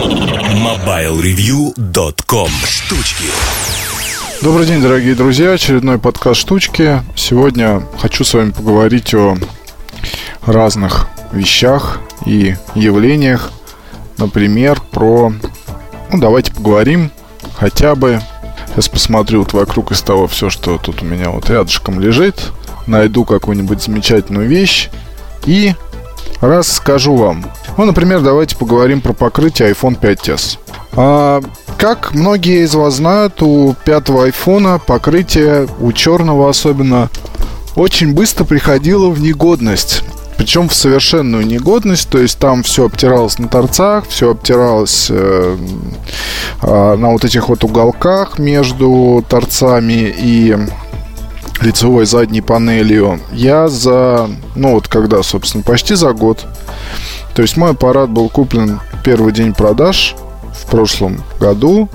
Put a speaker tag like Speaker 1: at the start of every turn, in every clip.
Speaker 1: MobileReview.com Штучки
Speaker 2: Добрый день, дорогие друзья. Очередной подкаст «Штучки». Сегодня хочу с вами поговорить о разных вещах и явлениях. Например, про... Ну, давайте поговорим хотя бы... Сейчас посмотрю вот вокруг из того все, что тут у меня вот рядышком лежит. Найду какую-нибудь замечательную вещь и расскажу вам. Ну, например, давайте поговорим про покрытие iPhone 5s. А, как многие из вас знают, у пятого айфона покрытие, у черного особенно, очень быстро приходило в негодность. Причем в совершенную негодность, то есть там все обтиралось на торцах, все обтиралось э, э, на вот этих вот уголках между торцами и лицевой задней панелью. Я за, ну вот когда, собственно, почти за год. То есть мой аппарат был куплен первый день продаж в прошлом году.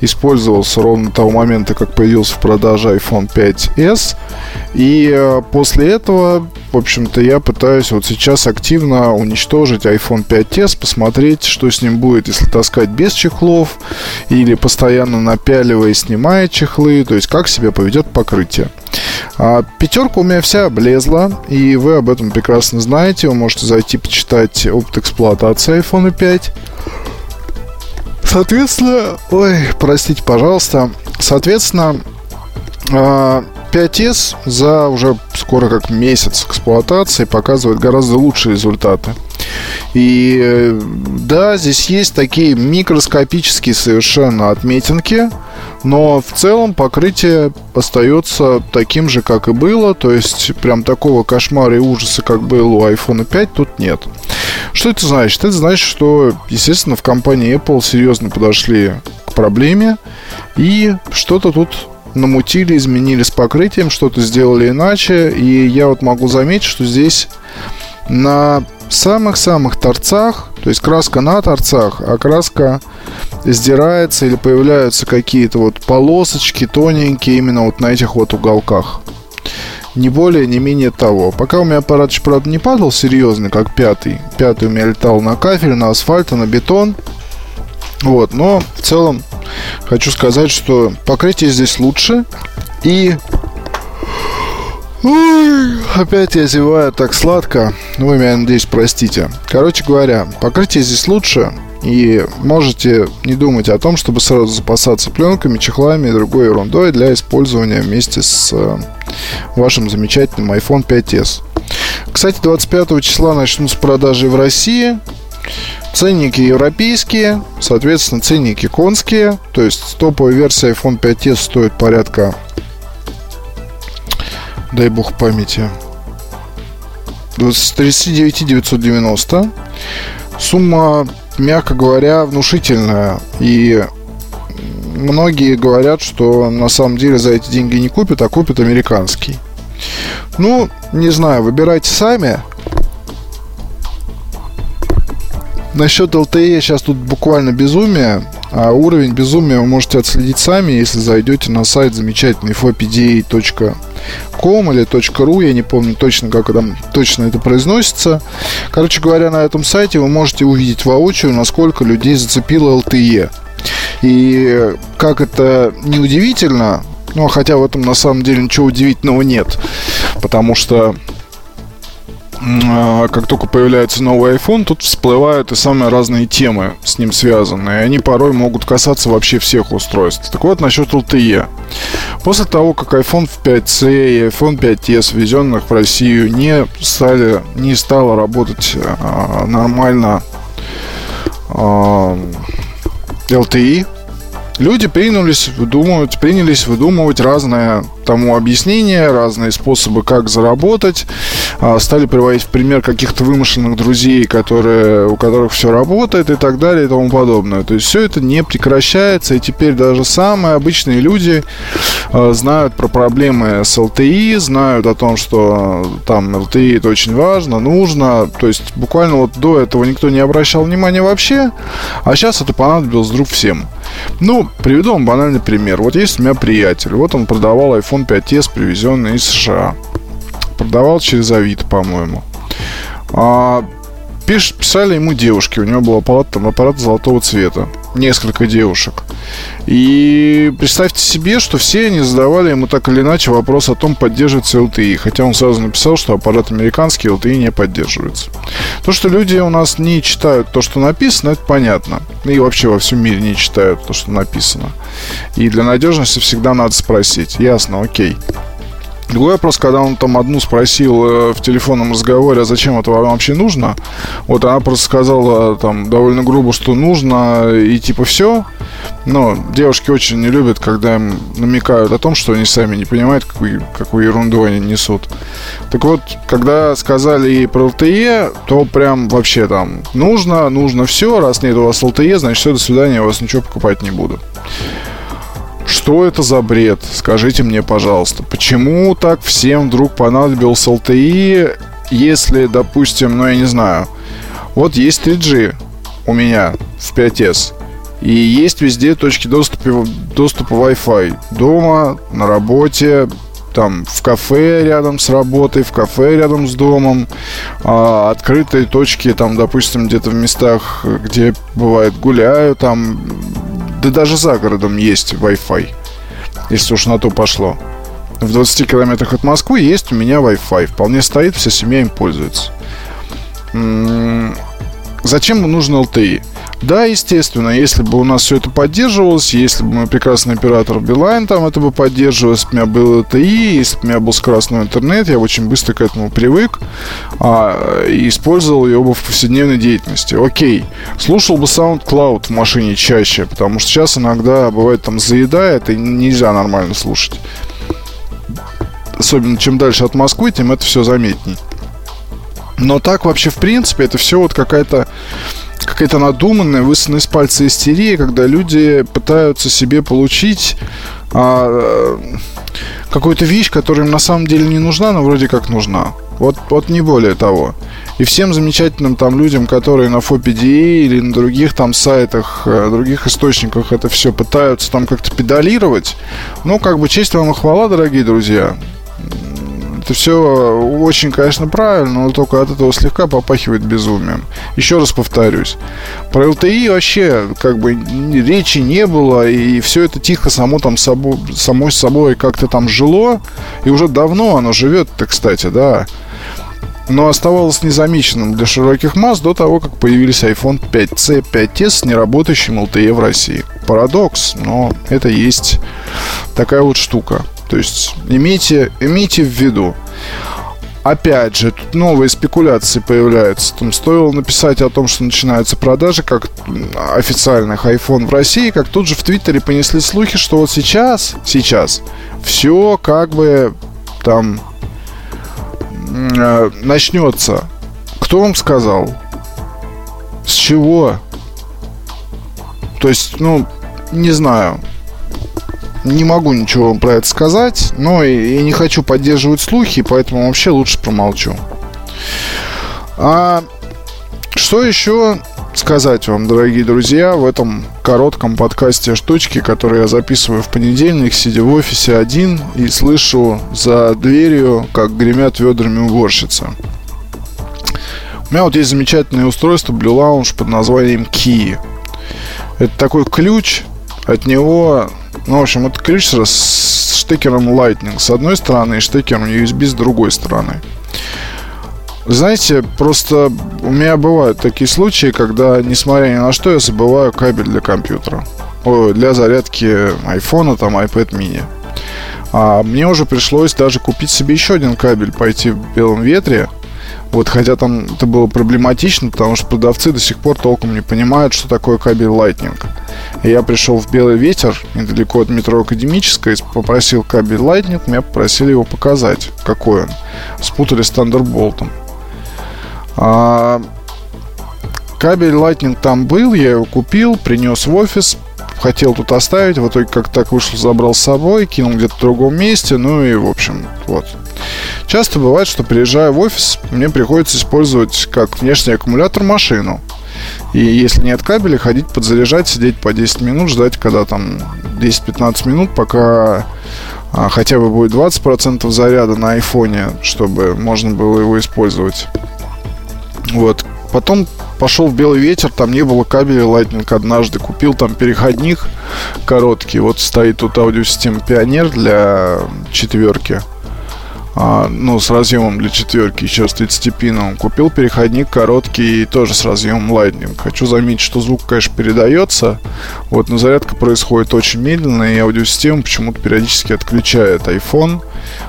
Speaker 2: Использовался ровно того момента, как появился в продаже iPhone 5s. И э, после этого, в общем-то, я пытаюсь вот сейчас активно уничтожить iPhone 5s, посмотреть, что с ним будет, если таскать без чехлов или постоянно напяливая и снимая чехлы, то есть как себя поведет покрытие. А, пятерка у меня вся облезла, и вы об этом прекрасно знаете. Вы можете зайти почитать опыт эксплуатации iPhone 5. Соответственно, ой, простите, пожалуйста. Соответственно, 5S а, за уже скоро как месяц эксплуатации показывает гораздо лучшие результаты. И э, да, здесь есть такие микроскопические совершенно отметинки, но в целом покрытие остается таким же, как и было. То есть прям такого кошмара и ужаса, как было у iPhone 5, тут нет. Что это значит? Это значит, что, естественно, в компании Apple серьезно подошли к проблеме и что-то тут намутили, изменили с покрытием, что-то сделали иначе. И я вот могу заметить, что здесь на самых-самых торцах, то есть краска на торцах, а краска сдирается или появляются какие-то вот полосочки тоненькие именно вот на этих вот уголках. Не более, не менее того. Пока у меня аппарат еще, правда, не падал серьезно, как пятый. Пятый у меня летал на кафель, на асфальт, на бетон. Вот, но в целом хочу сказать, что покрытие здесь лучше. И Ой, опять я зеваю так сладко. Вы меня, надеюсь, простите. Короче говоря, покрытие здесь лучше. И можете не думать о том, чтобы сразу запасаться пленками, чехлами и другой ерундой для использования вместе с э, вашим замечательным iPhone 5s. Кстати, 25 числа начнутся продажи в России. Ценники европейские, соответственно, ценники конские. То есть топовая версия iPhone 5s стоит порядка дай бог памяти, 39 990. Сумма, мягко говоря, внушительная. И многие говорят, что на самом деле за эти деньги не купят, а купят американский. Ну, не знаю, выбирайте сами. Насчет LTE сейчас тут буквально безумие. А уровень безумия вы можете отследить сами, если зайдете на сайт замечательный fopda.com или .ru, я не помню точно, как там точно это произносится. Короче говоря, на этом сайте вы можете увидеть воочию, насколько людей зацепило LTE. И как это неудивительно, ну, хотя в этом на самом деле ничего удивительного нет, потому что как только появляется новый iPhone, тут всплывают и самые разные темы с ним связанные. Они порой могут касаться вообще всех устройств. Так вот, насчет LTE. После того, как iPhone 5C и iPhone 5s, ввезенных в Россию, не стали, не стало работать а, нормально а, LTE, люди принялись выдумывать, принялись выдумывать разные тому объяснения, разные способы, как заработать. А, стали приводить в пример каких-то вымышленных друзей, которые, у которых все работает и так далее и тому подобное. То есть все это не прекращается, и теперь даже самые обычные люди а, знают про проблемы с LTE, знают о том, что там LTE это очень важно, нужно. То есть буквально вот до этого никто не обращал внимания вообще, а сейчас это понадобилось вдруг всем. Ну, приведу вам банальный пример. Вот есть у меня приятель, вот он продавал iPhone iPhone 5s, привезенный из США. Продавал через Авито, по-моему. А, пиш, писали ему девушки. У него был аппарат, там, аппарат золотого цвета. Несколько девушек. И представьте себе, что все они задавали ему так или иначе вопрос о том, поддерживается LTE. Хотя он сразу написал, что аппарат американский, LTE не поддерживается. То, что люди у нас не читают то, что написано, это понятно. И вообще во всем мире не читают то, что написано. И для надежности всегда надо спросить. Ясно, окей. Другой вопрос, когда он там одну спросил э, в телефонном разговоре, а зачем это вам вообще нужно, вот она просто сказала там довольно грубо, что нужно, и типа все. Но девушки очень не любят, когда им намекают о том, что они сами не понимают, какую, какую ерунду они несут. Так вот, когда сказали ей про LTE, то прям вообще там нужно, нужно все, раз нет у вас LTE, значит все, до свидания, я вас ничего покупать не буду. Что это за бред? Скажите мне, пожалуйста, почему так всем вдруг понадобился LTE, если, допустим, ну я не знаю, вот есть 3G у меня в 5S, и есть везде точки доступа, доступа Wi-Fi. Дома, на работе, там в кафе рядом с работой, в кафе рядом с домом, а, открытые точки, там, допустим, где-то в местах, где бывает гуляю, там да даже за городом есть Wi-Fi, если уж на то пошло. В 20 километрах от Москвы есть у меня Wi-Fi. Вполне стоит, вся семья им пользуется. М-м- зачем нужен LTE? Да, естественно, если бы у нас все это поддерживалось, если бы мой прекрасный оператор Билайн там это бы поддерживал, если бы у меня был LTE, если бы у меня был скоростной интернет, я очень быстро к этому привык а, и использовал его в повседневной деятельности. Окей, слушал бы SoundCloud в машине чаще, потому что сейчас иногда бывает там заедает и нельзя нормально слушать. Особенно чем дальше от Москвы, тем это все заметней. Но так вообще, в принципе, это все вот какая-то какая-то надуманная, высосанная из пальца истерия, когда люди пытаются себе получить а, какую-то вещь, которая им на самом деле не нужна, но вроде как нужна. Вот, вот не более того. И всем замечательным там людям, которые на FOPDA или на других там сайтах, э, других источниках это все пытаются там как-то педалировать, ну, как бы честь вам и хвала, дорогие друзья. Это все очень, конечно, правильно, но только от этого слегка попахивает безумием. Еще раз повторюсь. Про LTE вообще как бы речи не было, и все это тихо само там собой, само собой как-то там жило. И уже давно оно живет-то, кстати, да но оставалось незамеченным для широких масс до того, как появились iPhone 5C, 5s с неработающим LTE в России. Парадокс, но это есть такая вот штука. То есть имейте, имейте в виду. Опять же, тут новые спекуляции появляются. Там стоило написать о том, что начинаются продажи как официальных iPhone в России, как тут же в Твиттере понесли слухи, что вот сейчас, сейчас все как бы там э, начнется. Кто вам сказал? С чего? То есть, ну, не знаю не могу ничего вам про это сказать, но и, и не хочу поддерживать слухи, поэтому вообще лучше промолчу. А что еще сказать вам, дорогие друзья, в этом коротком подкасте «Штучки», который я записываю в понедельник, сидя в офисе один и слышу за дверью, как гремят ведрами уборщицы. У меня вот есть замечательное устройство Blue Lounge под названием Key. Это такой ключ, от него ну, в общем, это ключ с штекером Lightning с одной стороны и штекером USB с другой стороны. Знаете, просто у меня бывают такие случаи, когда, несмотря ни на что, я забываю кабель для компьютера. Для зарядки айфона, там, iPad mini. А мне уже пришлось даже купить себе еще один кабель, пойти в белом ветре, вот, хотя там это было проблематично, потому что продавцы до сих пор толком не понимают, что такое кабель Lightning. И я пришел в Белый ветер, недалеко от метро Академическая, и попросил кабель Lightning, меня попросили его показать, какой он. Спутали с Thunderbolt. А, кабель Lightning там был, я его купил, принес в офис, хотел тут оставить, в итоге как так вышел, забрал с собой, кинул где-то в другом месте, ну и в общем, вот. Часто бывает, что приезжая в офис, мне приходится использовать как внешний аккумулятор машину. И если нет кабеля, ходить подзаряжать, сидеть по 10 минут, ждать, когда там 10-15 минут, пока а, хотя бы будет 20% заряда на айфоне, чтобы можно было его использовать. Вот. потом пошел в белый ветер, там не было кабеля Lightning однажды. Купил там переходник короткий. Вот стоит тут аудиосистема Пионер для четверки а, ну, с разъемом для четверки, еще с 30-пиновым. Купил переходник короткий, тоже с разъемом Lightning. Хочу заметить, что звук, конечно, передается, вот, но зарядка происходит очень медленно, и аудиосистема почему-то периодически отключает iPhone,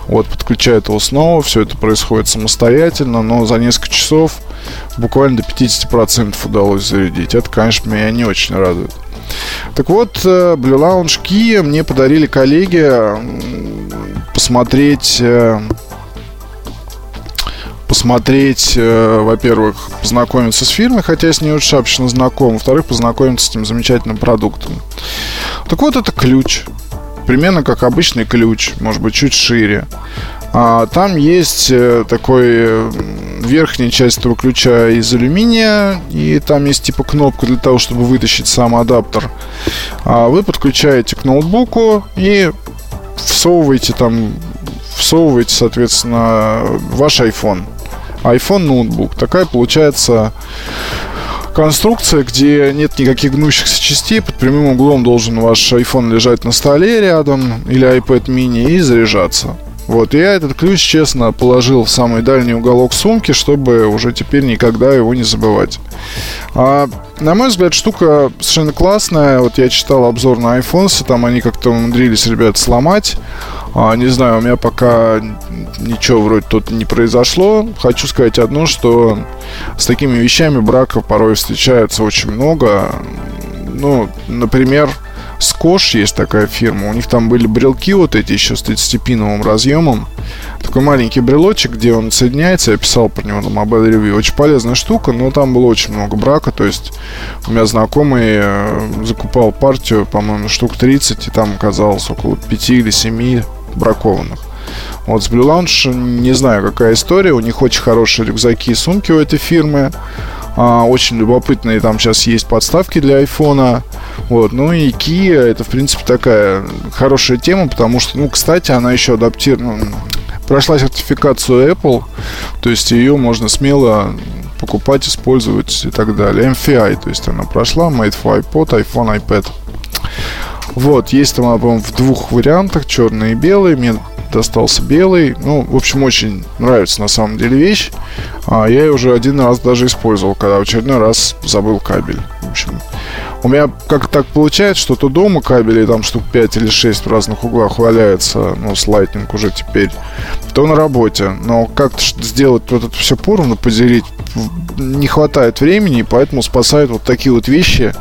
Speaker 2: вот, подключает его снова, все это происходит самостоятельно, но за несколько часов буквально до 50% удалось зарядить. Это, конечно, меня не очень радует. Так вот, Blue Lounge Key мне подарили коллеги посмотреть э, посмотреть, э, во-первых, познакомиться с фирмой, хотя я с ней очень шапочно знаком, во-вторых, познакомиться с этим замечательным продуктом. Так вот, это ключ. Примерно как обычный ключ, может быть, чуть шире. А, там есть э, такой верхняя часть этого ключа из алюминия, и там есть типа кнопка для того, чтобы вытащить сам адаптер. А вы подключаете к ноутбуку и всовываете там, всовываете, соответственно, ваш iPhone. iPhone ноутбук. Такая получается конструкция, где нет никаких гнущихся частей. Под прямым углом должен ваш iPhone лежать на столе рядом или iPad mini и заряжаться. Вот, я этот ключ, честно, положил в самый дальний уголок сумки, чтобы уже теперь никогда его не забывать. А, на мой взгляд, штука совершенно классная. Вот я читал обзор на iPhones, там они как-то умудрились, ребят, сломать. А, не знаю, у меня пока ничего вроде тут не произошло. Хочу сказать одно, что с такими вещами браков порой встречается очень много. Ну, например, Скош есть такая фирма. У них там были брелки вот эти еще с 30-пиновым разъемом. Такой маленький брелочек, где он соединяется. Я писал про него на Mobile Review. Очень полезная штука, но там было очень много брака. То есть у меня знакомый э, закупал партию, по-моему, штук 30, и там оказалось около 5 или 7 бракованных. Вот с Blue Lounge не знаю, какая история. У них очень хорошие рюкзаки и сумки у этой фирмы. А, очень любопытные там сейчас есть подставки для айфона. Вот. Ну и Kia это, в принципе, такая хорошая тема, потому что, ну, кстати, она еще адаптирована, ну, прошла сертификацию Apple, то есть ее можно смело покупать, использовать и так далее. MFI, то есть она прошла, Made for iPod, iPhone, iPad. Вот, есть там, по-моему, в двух вариантах, черный и белый. Мне достался белый. Ну, в общем, очень нравится на самом деле вещь. А, я ее уже один раз даже использовал, когда в очередной раз забыл кабель. В общем, у меня как так получается, что то дома кабелей там штук 5 или 6 в разных углах валяется, ну, с Lightning уже теперь, то на работе. Но как-то сделать вот это все поровну, поделить, не хватает времени, и поэтому спасают вот такие вот вещи,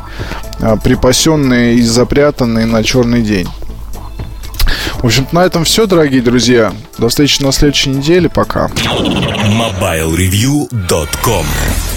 Speaker 2: а, припасенные и запрятанные на черный день. В общем на этом все, дорогие друзья. До встречи на следующей неделе. Пока.
Speaker 1: MobileReview.com